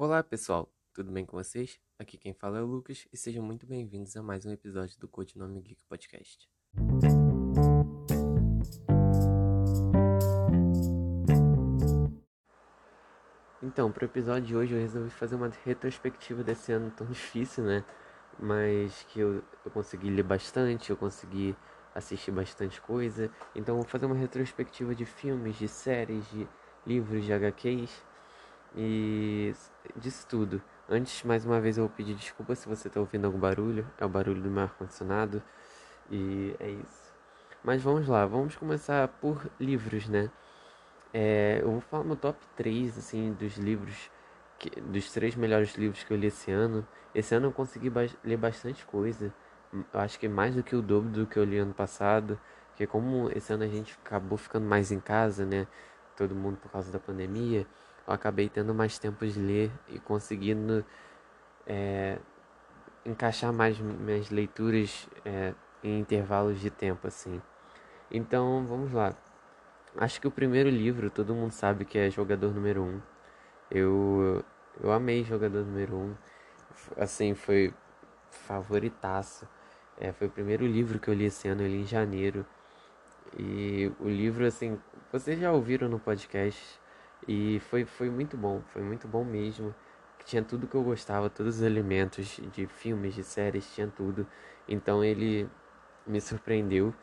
Olá pessoal, tudo bem com vocês? Aqui quem fala é o Lucas e sejam muito bem-vindos a mais um episódio do Codinome Geek Podcast. Então, para o episódio de hoje eu resolvi fazer uma retrospectiva desse ano tão difícil, né? Mas que eu, eu consegui ler bastante, eu consegui assistir bastante coisa. Então, vou fazer uma retrospectiva de filmes, de séries, de livros, de HQs e disso tudo. Antes, mais uma vez, eu vou pedir desculpa se você está ouvindo algum barulho. É o barulho do meu ar-condicionado. E é isso. Mas vamos lá, vamos começar por livros, né? É, eu vou falar no top 3, assim, dos livros, que, dos três melhores livros que eu li esse ano. Esse ano eu consegui ba ler bastante coisa. Eu acho que mais do que o dobro do que eu li ano passado. Porque como esse ano a gente acabou ficando mais em casa, né? Todo mundo por causa da pandemia eu acabei tendo mais tempo de ler e conseguindo é, encaixar mais minhas leituras é, em intervalos de tempo assim. Então vamos lá. Acho que o primeiro livro todo mundo sabe que é Jogador Número 1. Um. Eu, eu amei Jogador Número 1. Um. Assim, foi favoritaço. É, foi o primeiro livro que eu li esse ano, eu li em janeiro. E o livro, assim, vocês já ouviram no podcast e foi, foi muito bom, foi muito bom mesmo. Tinha tudo que eu gostava, todos os elementos de filmes, de séries, tinha tudo. Então ele me surpreendeu,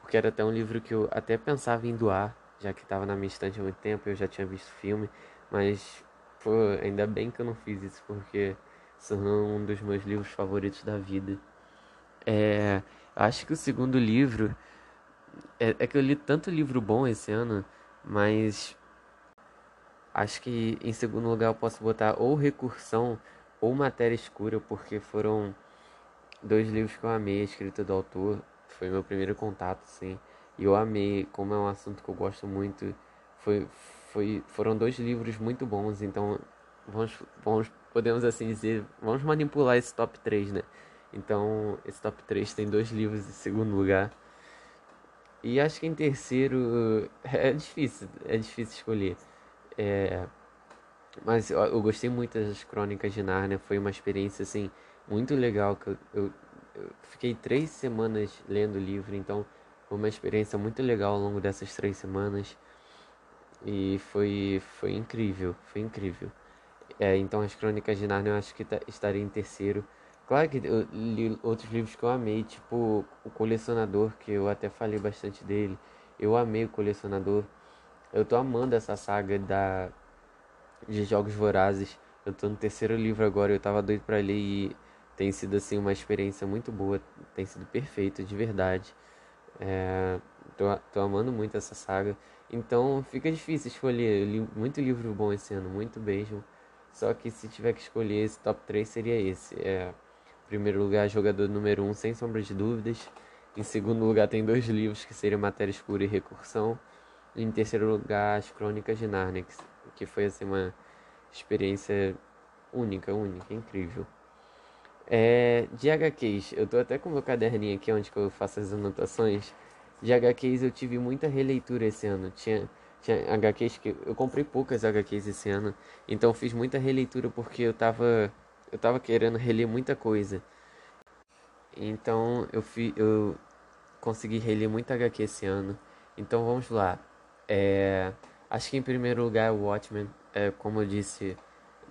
porque era até um livro que eu até pensava em doar, já que estava na minha estante há muito tempo, eu já tinha visto filme, mas pô, ainda bem que eu não fiz isso, porque são um dos meus livros favoritos da vida. É, acho que o segundo livro é, é que eu li tanto livro bom esse ano, mas Acho que em segundo lugar eu posso botar ou Recursão ou Matéria Escura, porque foram dois livros que eu amei, a escrita do autor. Foi meu primeiro contato, sim. E eu amei, como é um assunto que eu gosto muito. Foi, foi, foram dois livros muito bons, então vamos, vamos, podemos assim dizer, vamos manipular esse top 3, né? Então, esse top 3 tem dois livros em segundo lugar. E acho que em terceiro é difícil, é difícil escolher. É, mas eu, eu, gostei muito das Crônicas de Nárnia, foi uma experiência assim muito legal que eu, eu, eu, fiquei três semanas lendo o livro, então foi uma experiência muito legal ao longo dessas três semanas e foi foi incrível, foi incrível. É, então as Crônicas de Nárnia eu acho que tá, estaria em terceiro. Claro que eu li outros livros que eu amei, tipo o Colecionador, que eu até falei bastante dele. Eu amei o Colecionador. Eu tô amando essa saga da de Jogos Vorazes. Eu tô no terceiro livro agora, eu tava doido para ler e tem sido assim uma experiência muito boa, tem sido perfeito, de verdade. É, tô, tô amando muito essa saga. Então fica difícil escolher. Eu li muito livro bom esse ano, muito mesmo. Só que se tiver que escolher esse top 3 seria esse. É, em primeiro lugar, jogador número 1, um, sem sombra de dúvidas. Em segundo lugar, tem dois livros que seriam Matéria Escura e Recursão. Em terceiro lugar, as Crônicas de Narnia, que foi assim uma experiência única, única, incrível. É, de HQs, eu tô até com meu caderninho aqui onde eu faço as anotações. De HQs eu tive muita releitura esse ano. Tinha, tinha HQs que eu comprei poucas HQs esse ano, então fiz muita releitura porque eu tava eu tava querendo reler muita coisa. Então eu fi, eu consegui reler muita HQ esse ano. Então vamos lá. É, acho que em primeiro lugar o Watchmen, é, como eu disse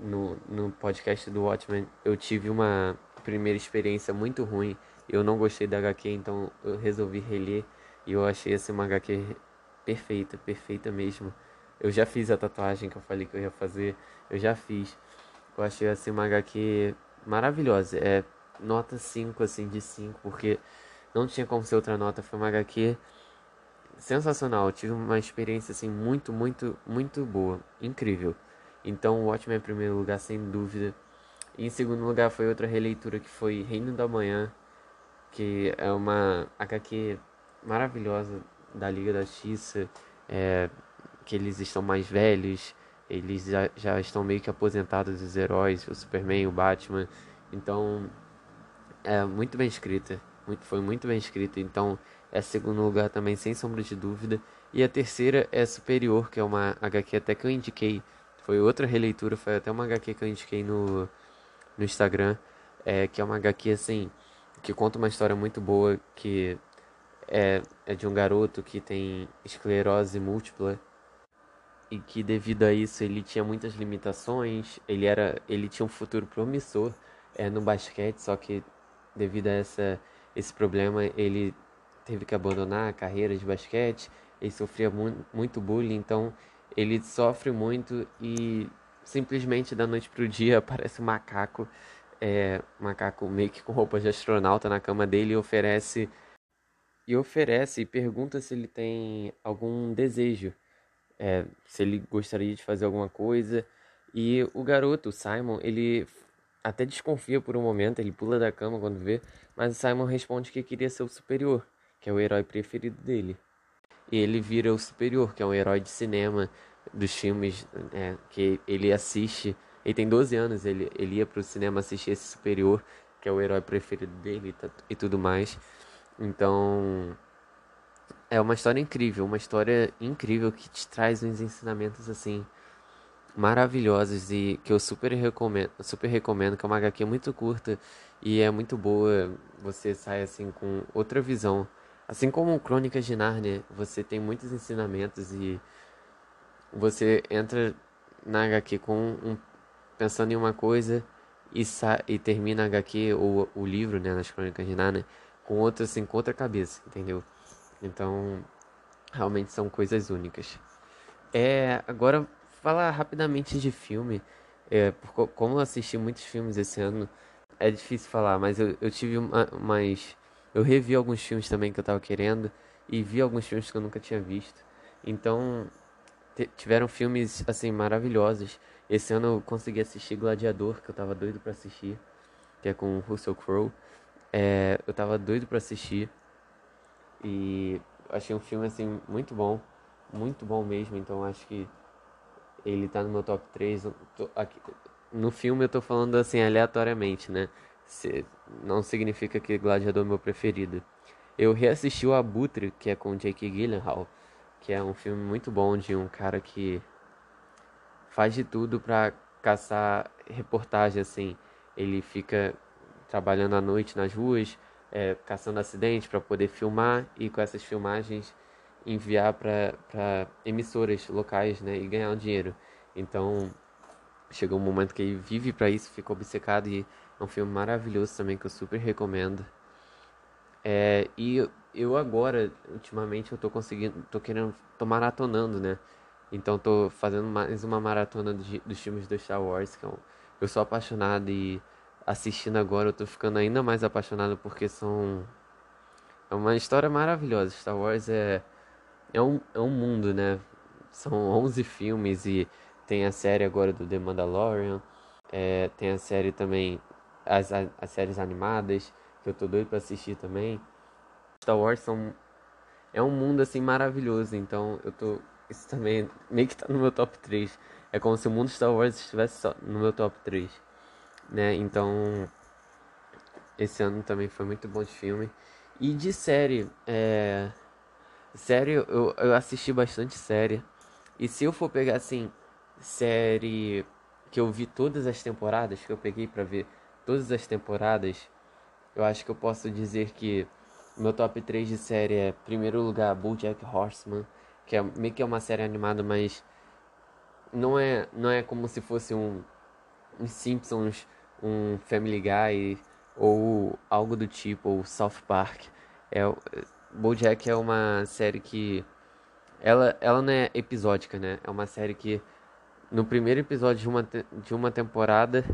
no, no podcast do Watchmen, eu tive uma primeira experiência muito ruim. Eu não gostei da HQ, então eu resolvi reler e eu achei essa uma HQ perfeita, perfeita mesmo. Eu já fiz a tatuagem que eu falei que eu ia fazer, eu já fiz. Eu achei assim uma HQ maravilhosa. É nota 5 assim de 5, porque não tinha como ser outra nota, foi uma HQ sensacional. Tive uma experiência assim muito, muito, muito boa, incrível. Então, o Watchmen em primeiro lugar, sem dúvida. E em segundo lugar foi outra releitura que foi Reino da Manhã, que é uma HQ maravilhosa da Liga da Justiça, é, que eles estão mais velhos, eles já, já estão meio que aposentados os heróis, o Superman, o Batman. Então, é muito bem escrita, muito, foi muito bem escrita. Então, é segundo lugar também, sem sombra de dúvida. E a terceira é Superior, que é uma HQ até que eu indiquei. foi outra releitura, foi até uma HQ que eu indiquei no, no Instagram, é, que é uma HQ assim, que conta uma história muito boa, que é, é de um garoto que tem esclerose múltipla e que devido a isso ele tinha muitas limitações, ele era, ele tinha um futuro promissor é, no basquete, só que devido a essa, esse problema ele teve que abandonar a carreira de basquete, ele sofria mu muito bullying, então ele sofre muito e simplesmente da noite pro dia aparece um macaco, é, macaco meio que com roupa de astronauta na cama dele e oferece e oferece e pergunta se ele tem algum desejo é, se ele gostaria de fazer alguma coisa. E o garoto, o Simon, ele até desconfia por um momento, ele pula da cama quando vê, mas o Simon responde que queria ser o superior, que é o herói preferido dele. E ele vira o superior, que é um herói de cinema dos filmes é, que ele assiste. Ele tem 12 anos, ele, ele ia pro cinema assistir esse superior, que é o herói preferido dele e tudo mais. Então, é uma história incrível, uma história incrível que te traz uns ensinamentos assim maravilhosos e que eu super recomendo, super recomendo, que é uma HQ muito curta e é muito boa. Você sai assim com outra visão. Assim como Crônicas de Narnia, você tem muitos ensinamentos e você entra na HQ com um, pensando em uma coisa e, e termina a HQ ou o livro, né, nas Crônicas de Narnia, com outra assim, com outra cabeça, entendeu? Então, realmente são coisas únicas. É, agora, falar rapidamente de filme. É, como eu assisti muitos filmes esse ano, é difícil falar, mas eu, eu tive uma, mais. Eu revi alguns filmes também que eu tava querendo e vi alguns filmes que eu nunca tinha visto. Então, tiveram filmes assim maravilhosos. Esse ano eu consegui assistir Gladiador, que eu tava doido para assistir, que é com Russell Crowe. É, eu tava doido para assistir. E achei um filme assim muito bom, muito bom mesmo, então acho que ele tá no meu top 3. Aqui, no filme eu tô falando assim aleatoriamente, né? Não significa que Gladiador é meu preferido. Eu reassisti o Abutre, que é com Jake Gyllenhaal, que é um filme muito bom de um cara que faz de tudo para caçar reportagem assim. Ele fica trabalhando à noite nas ruas, é, caçando acidente para poder filmar e com essas filmagens enviar para emissoras locais né, e ganhar um dinheiro. Então chegou um momento que ele vive para isso, ficou obcecado e é um filme maravilhoso também que eu super recomendo. É, e eu agora, ultimamente, eu tô conseguindo, tô querendo, tô maratonando, né? Então tô fazendo mais uma maratona de, dos filmes do Star Wars, que eu, é eu sou apaixonado e assistindo agora eu tô ficando ainda mais apaixonado porque são é uma história maravilhosa. Star Wars é é um, é um mundo, né? São 11 filmes e tem a série agora do The Mandalorian, é, tem a série também as, as, as séries animadas que eu tô doido para assistir também. Star Wars são é um mundo assim maravilhoso, então eu tô isso também meio que tá no meu top 3. É como se o mundo Star Wars estivesse no meu top 3 né? Então, esse ano também foi muito bom de filme. E de série, é... Série, eu, eu assisti bastante série. E se eu for pegar, assim, série que eu vi todas as temporadas, que eu peguei para ver todas as temporadas, eu acho que eu posso dizer que meu top 3 de série é, primeiro lugar, BoJack Horseman, que é meio que é uma série animada, mas não é, não é como se fosse um, um Simpsons um Family Guy ou algo do tipo, ou South Park. É, BoJack é uma série que ela, ela não é episódica, né? É uma série que no primeiro episódio de uma, de uma temporada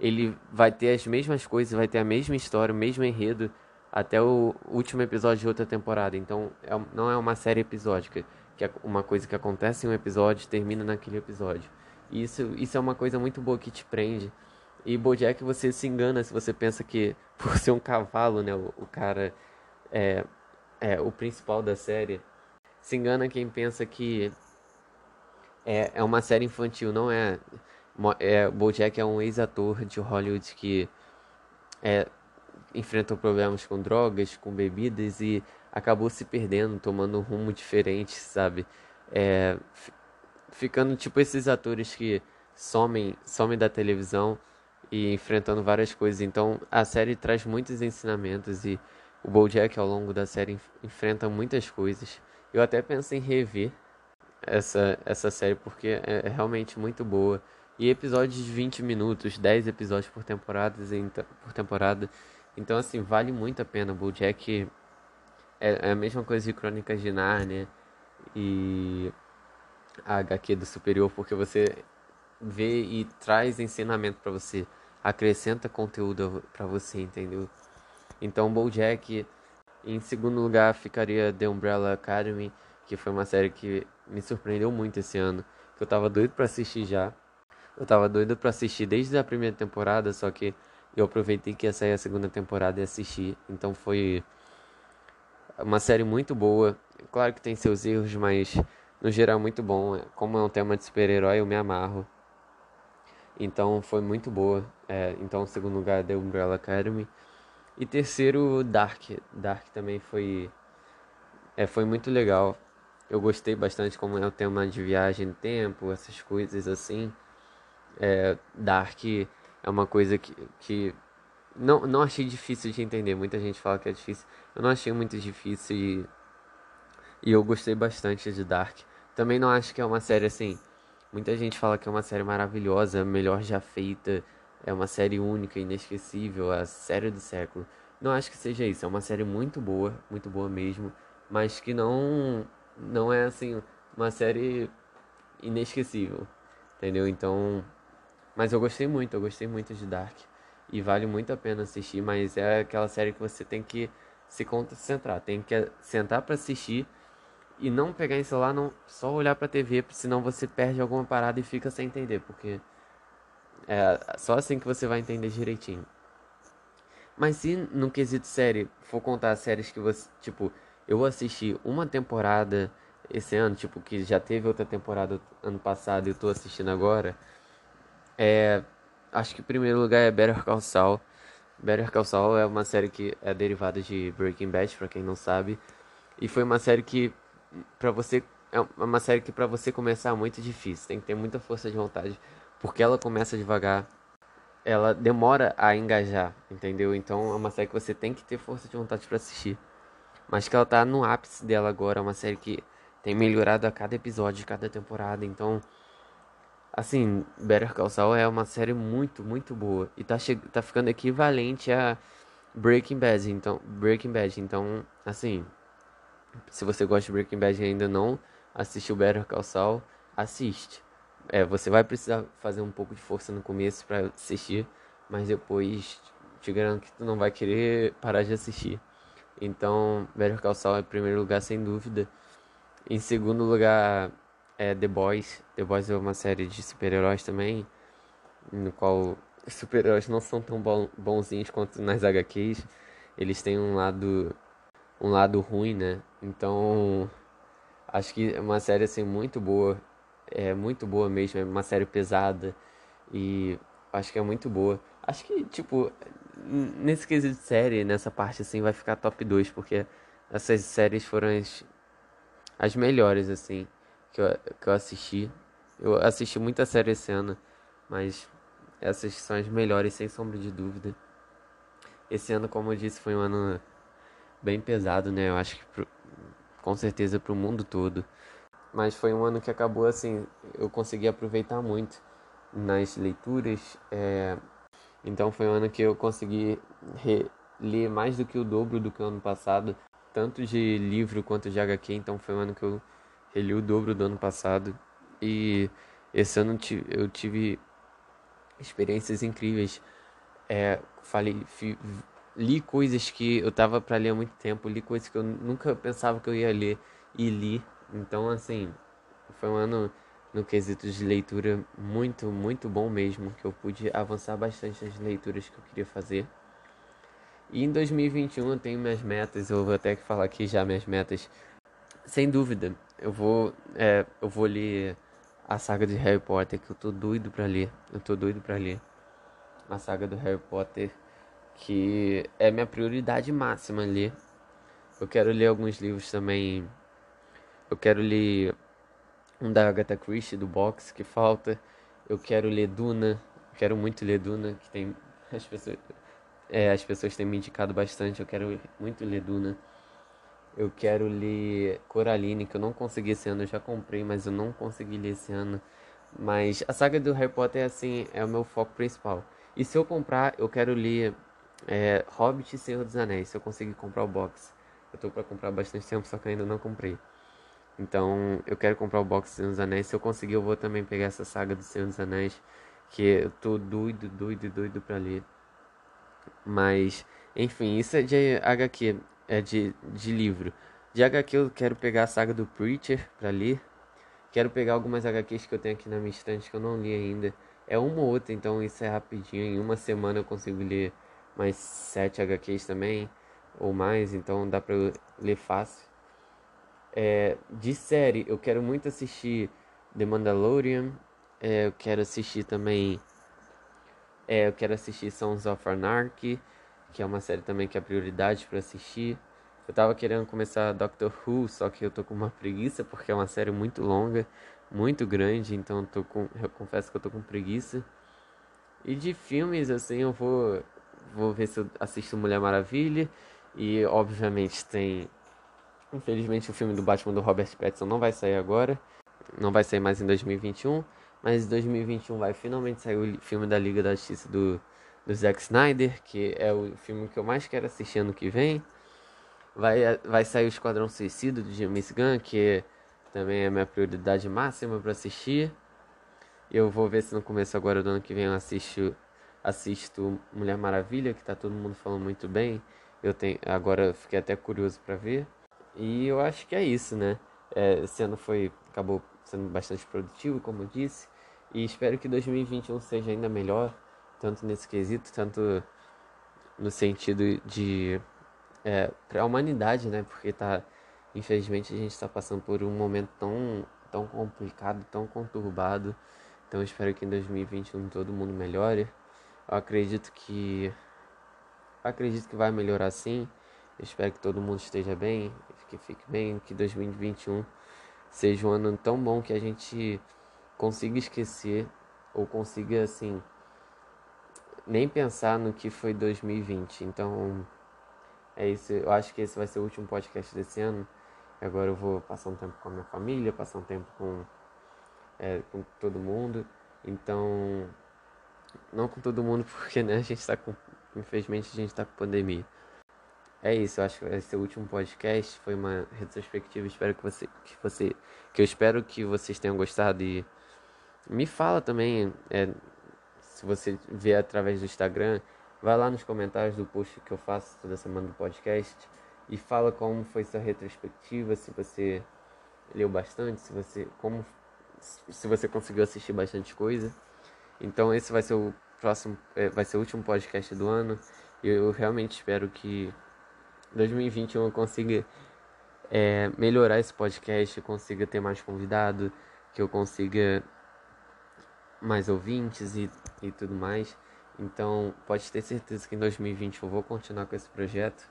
ele vai ter as mesmas coisas, vai ter a mesma história, o mesmo enredo até o último episódio de outra temporada. Então é, não é uma série episódica, que é uma coisa que acontece em um episódio termina naquele episódio. E isso, isso é uma coisa muito boa que te prende. E Bojack você se engana se você pensa que por ser um cavalo, né, o, o cara é, é o principal da série. Se engana quem pensa que é, é uma série infantil, não é. é Bojack é um ex-ator de Hollywood que é, enfrentou problemas com drogas, com bebidas e acabou se perdendo, tomando um rumo diferente, sabe? É, ficando tipo esses atores que somem, somem da televisão e enfrentando várias coisas. Então a série traz muitos ensinamentos e o BoJack ao longo da série enfrenta muitas coisas. Eu até penso em rever essa, essa série porque é, é realmente muito boa. E episódios de 20 minutos, 10 episódios por temporada, por temporada. Então assim, vale muito a pena. BoJack é, é a mesma coisa de Crônicas de Nárnia e a HQ do Superior, porque você vê e traz ensinamento para você, acrescenta conteúdo para você, entendeu? Então, BoJack, em segundo lugar, ficaria The Umbrella Academy, que foi uma série que me surpreendeu muito esse ano, que eu tava doido para assistir já. Eu tava doido para assistir desde a primeira temporada, só que eu aproveitei que ia sair a segunda temporada e assisti. Então foi uma série muito boa. Claro que tem seus erros, mas no geral muito bom. Como é um tema de super-herói, eu me amarro. Então foi muito boa. É, então, segundo lugar, The Umbrella Academy. E terceiro, Dark. Dark também foi, é, foi muito legal. Eu gostei bastante como é o tema de viagem no tempo, essas coisas assim. É, Dark é uma coisa que, que não, não achei difícil de entender. Muita gente fala que é difícil. Eu não achei muito difícil e, e eu gostei bastante de Dark. Também não acho que é uma série assim. Muita gente fala que é uma série maravilhosa, melhor já feita é uma série única, inesquecível, a série do século. Não acho que seja isso, é uma série muito boa, muito boa mesmo, mas que não não é assim uma série inesquecível, entendeu? Então, mas eu gostei muito, eu gostei muito de Dark e vale muito a pena assistir, mas é aquela série que você tem que se concentrar, tem que sentar para assistir e não pegar em celular, não só olhar para TV, senão você perde alguma parada e fica sem entender, porque é só assim que você vai entender direitinho. Mas se no quesito série for contar séries que você, tipo, eu assisti uma temporada esse ano, tipo, que já teve outra temporada ano passado e eu tô assistindo agora, é. Acho que em primeiro lugar é Better Call Saul. Better Call Saul é uma série que é derivada de Breaking Bad, para quem não sabe. E foi uma série que, pra você. É uma série que pra você começar é muito difícil. Tem que ter muita força de vontade porque ela começa devagar, ela demora a engajar, entendeu? Então é uma série que você tem que ter força de vontade para assistir. Mas que ela tá no ápice dela agora, é uma série que tem melhorado a cada episódio, cada temporada, então assim, Better Call Saul é uma série muito, muito boa e tá tá ficando equivalente a Breaking Bad, então Breaking Bad, então assim, se você gosta de Breaking Bad e ainda não assistiu Better Call Saul, assiste. É, você vai precisar fazer um pouco de força no começo para assistir, mas depois te garanto que tu não vai querer parar de assistir. Então, Better Call Saul é primeiro lugar, sem dúvida. Em segundo lugar, é The Boys. The Boys é uma série de super-heróis também, no qual os super-heróis não são tão bonzinhos quanto nas HQs. Eles têm um lado um lado ruim, né? Então, acho que é uma série assim muito boa é muito boa mesmo, é uma série pesada e acho que é muito boa. Acho que, tipo, nesse quesito de série, nessa parte assim, vai ficar top 2, porque essas séries foram as, as melhores, assim, que eu, que eu assisti. Eu assisti muita série esse ano, mas essas são as melhores, sem sombra de dúvida. Esse ano, como eu disse, foi um ano bem pesado, né? Eu acho que pro, com certeza para o mundo todo. Mas foi um ano que acabou assim, eu consegui aproveitar muito nas leituras. É... Então foi um ano que eu consegui ler mais do que o dobro do que o ano passado, tanto de livro quanto de HQ. Então foi um ano que eu reli o dobro do ano passado. E esse ano eu tive experiências incríveis. É, falei, li coisas que eu tava para ler há muito tempo, li coisas que eu nunca pensava que eu ia ler e li então, assim, foi um ano no quesito de leitura muito, muito bom mesmo, que eu pude avançar bastante nas leituras que eu queria fazer. E em 2021 eu tenho minhas metas, eu vou até que falar aqui já minhas metas. Sem dúvida, eu vou, é, eu vou ler a saga de Harry Potter, que eu tô doido pra ler. Eu tô doido pra ler a saga do Harry Potter, que é minha prioridade máxima ler. Eu quero ler alguns livros também eu quero ler um da Agatha Christie, do box, que falta. Eu quero ler Duna, quero muito ler Duna, que tem as pessoas, é, as pessoas têm me indicado bastante. Eu quero muito ler Duna. Eu quero ler Coraline, que eu não consegui esse ano, eu já comprei, mas eu não consegui ler esse ano. Mas a saga do Harry Potter, assim, é o meu foco principal. E se eu comprar, eu quero ler é, Hobbit e Senhor dos Anéis, se eu conseguir comprar o box. Eu tô pra comprar bastante tempo, só que ainda não comprei. Então, eu quero comprar o box do Senhor dos Anéis. Se eu conseguir, eu vou também pegar essa saga do Senhor dos Anéis, que eu tô doido, doido, doido pra ler. Mas, enfim, isso é de HQ, é de, de livro. De HQ eu quero pegar a saga do Preacher pra ler. Quero pegar algumas HQs que eu tenho aqui na minha estante que eu não li ainda. É uma ou outra, então isso é rapidinho. Em uma semana eu consigo ler mais sete HQs também, ou mais, então dá pra eu ler fácil. É, de série, eu quero muito assistir The Mandalorian. É, eu quero assistir também é, eu quero assistir Sons of Anarchy, que é uma série também que é prioridade para assistir. Eu tava querendo começar Doctor Who, só que eu tô com uma preguiça porque é uma série muito longa, muito grande, então eu tô com, eu confesso que eu tô com preguiça. E de filmes assim, eu vou vou ver se eu assisto Mulher Maravilha e obviamente tem infelizmente o filme do Batman do Robert Pattinson não vai sair agora, não vai sair mais em 2021. Mas em 2021 vai finalmente sair o filme da Liga da Justiça do, do Zack Snyder, que é o filme que eu mais quero assistir ano que vem. Vai, vai sair o Esquadrão Suicida do James Gunn, que também é a minha prioridade máxima para assistir. Eu vou ver se no começo agora do ano que vem eu assisto, assisto Mulher Maravilha, que tá todo mundo falando muito bem. Eu tenho, agora fiquei até curioso para ver. E eu acho que é isso, né? É, esse ano foi acabou sendo bastante produtivo, como eu disse, e espero que 2021 seja ainda melhor, tanto nesse quesito, tanto no sentido de é, para a humanidade, né? Porque tá, infelizmente a gente está passando por um momento tão tão complicado, tão conturbado. Então espero que em 2021 todo mundo melhore. Eu acredito que acredito que vai melhorar sim. Espero que todo mundo esteja bem, que fique bem, que 2021 seja um ano tão bom que a gente consiga esquecer ou consiga assim nem pensar no que foi 2020. Então é isso. Eu acho que esse vai ser o último podcast desse ano. Agora eu vou passar um tempo com a minha família, passar um tempo com, é, com todo mundo. Então não com todo mundo porque né, a gente está com infelizmente a gente está com pandemia. É isso, eu acho que o último podcast. Foi uma retrospectiva. Espero que você, que você, que eu espero que vocês tenham gostado e me fala também, é, se você vê através do Instagram, vai lá nos comentários do post que eu faço toda semana do podcast e fala como foi sua retrospectiva, se você leu bastante, se você como se você conseguiu assistir bastante coisa. Então esse vai ser o próximo, é, vai ser o último podcast do ano. E eu realmente espero que 2021 eu consiga é, melhorar esse podcast, consiga ter mais convidado, que eu consiga mais ouvintes e, e tudo mais. Então, pode ter certeza que em 2020 eu vou continuar com esse projeto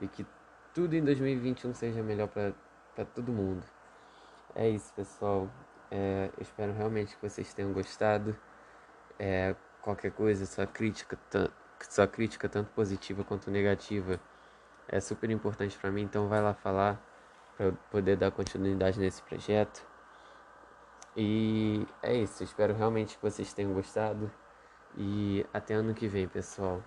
e que tudo em 2021 seja melhor para todo mundo. É isso, pessoal. É, espero realmente que vocês tenham gostado. É, qualquer coisa, sua crítica, sua crítica tanto positiva quanto negativa é super importante para mim, então vai lá falar para poder dar continuidade nesse projeto. E é isso, espero realmente que vocês tenham gostado e até ano que vem, pessoal.